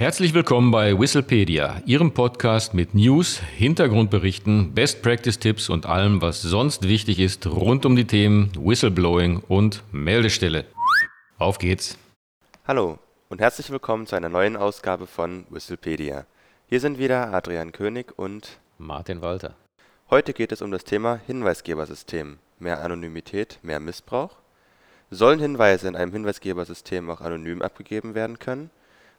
Herzlich willkommen bei Whistlepedia, Ihrem Podcast mit News, Hintergrundberichten, Best Practice Tipps und allem, was sonst wichtig ist rund um die Themen Whistleblowing und Meldestelle. Auf geht's! Hallo und herzlich willkommen zu einer neuen Ausgabe von Whistlepedia. Hier sind wieder Adrian König und Martin Walter. Heute geht es um das Thema Hinweisgebersystem. Mehr Anonymität, mehr Missbrauch? Sollen Hinweise in einem Hinweisgebersystem auch anonym abgegeben werden können?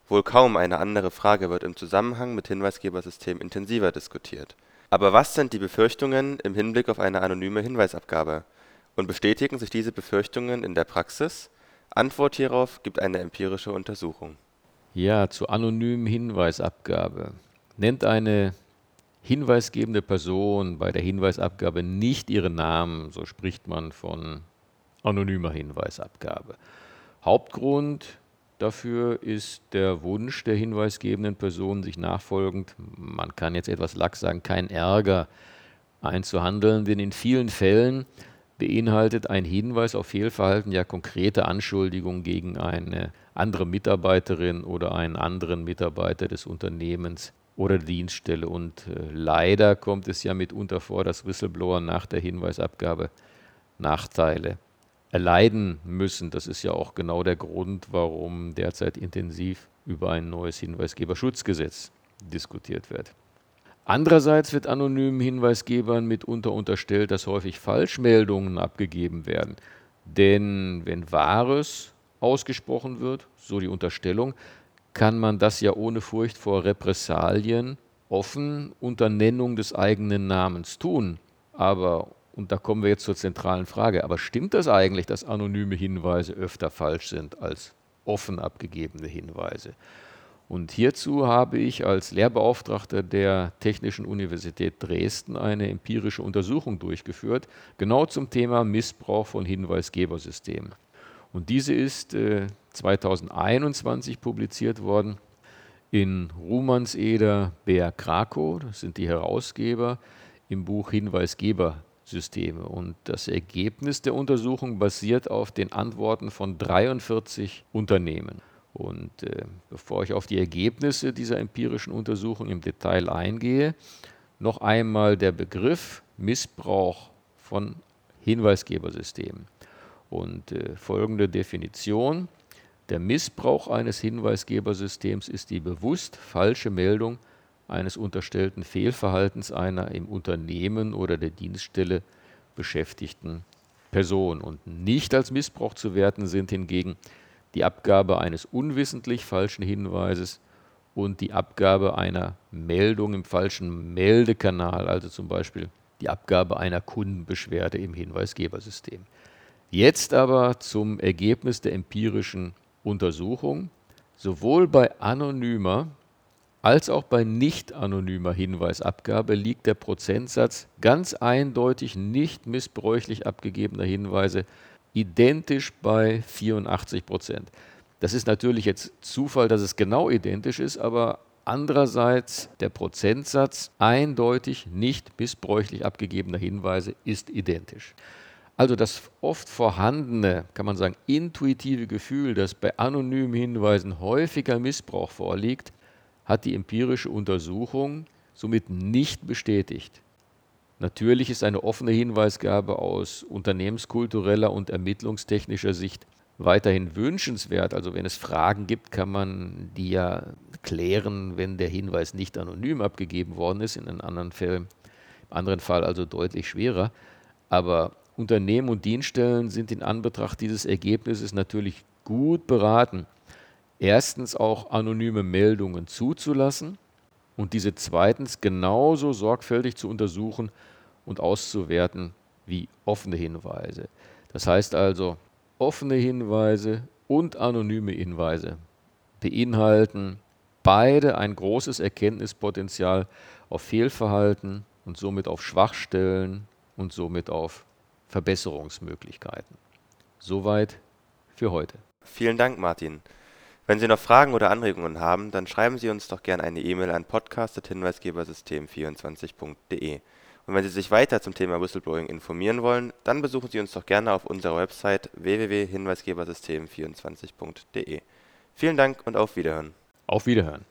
Wohl kaum eine andere Frage wird im Zusammenhang mit Hinweisgebersystemen intensiver diskutiert. Aber was sind die Befürchtungen im Hinblick auf eine anonyme Hinweisabgabe? Und bestätigen sich diese Befürchtungen in der Praxis? Antwort hierauf gibt eine empirische Untersuchung. Ja, zur anonymen Hinweisabgabe. Nennt eine hinweisgebende Person bei der Hinweisabgabe nicht ihren Namen, so spricht man von anonymer Hinweisabgabe. Hauptgrund Dafür ist der Wunsch der hinweisgebenden Person, sich nachfolgend, man kann jetzt etwas lax sagen, kein Ärger einzuhandeln, denn in vielen Fällen beinhaltet ein Hinweis auf Fehlverhalten ja konkrete Anschuldigungen gegen eine andere Mitarbeiterin oder einen anderen Mitarbeiter des Unternehmens oder Dienststelle. Und äh, leider kommt es ja mitunter vor, dass Whistleblower nach der Hinweisabgabe Nachteile erleiden müssen. Das ist ja auch genau der Grund, warum derzeit intensiv über ein neues Hinweisgeberschutzgesetz diskutiert wird. Andererseits wird anonymen Hinweisgebern mitunter unterstellt, dass häufig Falschmeldungen abgegeben werden. Denn wenn Wahres ausgesprochen wird, so die Unterstellung, kann man das ja ohne Furcht vor Repressalien offen unter Nennung des eigenen Namens tun. Aber und da kommen wir jetzt zur zentralen Frage. Aber stimmt das eigentlich, dass anonyme Hinweise öfter falsch sind als offen abgegebene Hinweise? Und hierzu habe ich als Lehrbeauftragter der Technischen Universität Dresden eine empirische Untersuchung durchgeführt, genau zum Thema Missbrauch von Hinweisgebersystemen. Und diese ist äh, 2021 publiziert worden in Rumanseder Bär Krakow, das sind die Herausgeber, im Buch Hinweisgeber Systeme. Und das Ergebnis der Untersuchung basiert auf den Antworten von 43 Unternehmen. Und äh, bevor ich auf die Ergebnisse dieser empirischen Untersuchung im Detail eingehe, noch einmal der Begriff Missbrauch von Hinweisgebersystemen. Und äh, folgende Definition. Der Missbrauch eines Hinweisgebersystems ist die bewusst falsche Meldung eines unterstellten Fehlverhaltens einer im Unternehmen oder der Dienststelle beschäftigten Person. Und nicht als Missbrauch zu werten sind hingegen die Abgabe eines unwissentlich falschen Hinweises und die Abgabe einer Meldung im falschen Meldekanal, also zum Beispiel die Abgabe einer Kundenbeschwerde im Hinweisgebersystem. Jetzt aber zum Ergebnis der empirischen Untersuchung. Sowohl bei anonymer als auch bei nicht anonymer Hinweisabgabe liegt der Prozentsatz ganz eindeutig nicht missbräuchlich abgegebener Hinweise identisch bei 84 Prozent. Das ist natürlich jetzt Zufall, dass es genau identisch ist, aber andererseits der Prozentsatz eindeutig nicht missbräuchlich abgegebener Hinweise ist identisch. Also das oft vorhandene, kann man sagen, intuitive Gefühl, dass bei anonymen Hinweisen häufiger Missbrauch vorliegt, hat die empirische Untersuchung somit nicht bestätigt. Natürlich ist eine offene Hinweisgabe aus unternehmenskultureller und ermittlungstechnischer Sicht weiterhin wünschenswert. Also wenn es Fragen gibt, kann man die ja klären, wenn der Hinweis nicht anonym abgegeben worden ist, in einem anderen Fall, im anderen Fall also deutlich schwerer. Aber Unternehmen und Dienststellen sind in Anbetracht dieses Ergebnisses natürlich gut beraten, erstens auch anonyme Meldungen zuzulassen und diese zweitens genauso sorgfältig zu untersuchen und auszuwerten wie offene Hinweise. Das heißt also, offene Hinweise und anonyme Hinweise beinhalten beide ein großes Erkenntnispotenzial auf Fehlverhalten und somit auf Schwachstellen und somit auf Verbesserungsmöglichkeiten. Soweit für heute. Vielen Dank, Martin. Wenn Sie noch Fragen oder Anregungen haben, dann schreiben Sie uns doch gerne eine E-Mail an podcast.hinweisgebersystem24.de. Und wenn Sie sich weiter zum Thema Whistleblowing informieren wollen, dann besuchen Sie uns doch gerne auf unserer Website www.hinweisgebersystem24.de. Vielen Dank und auf Wiederhören. Auf Wiederhören.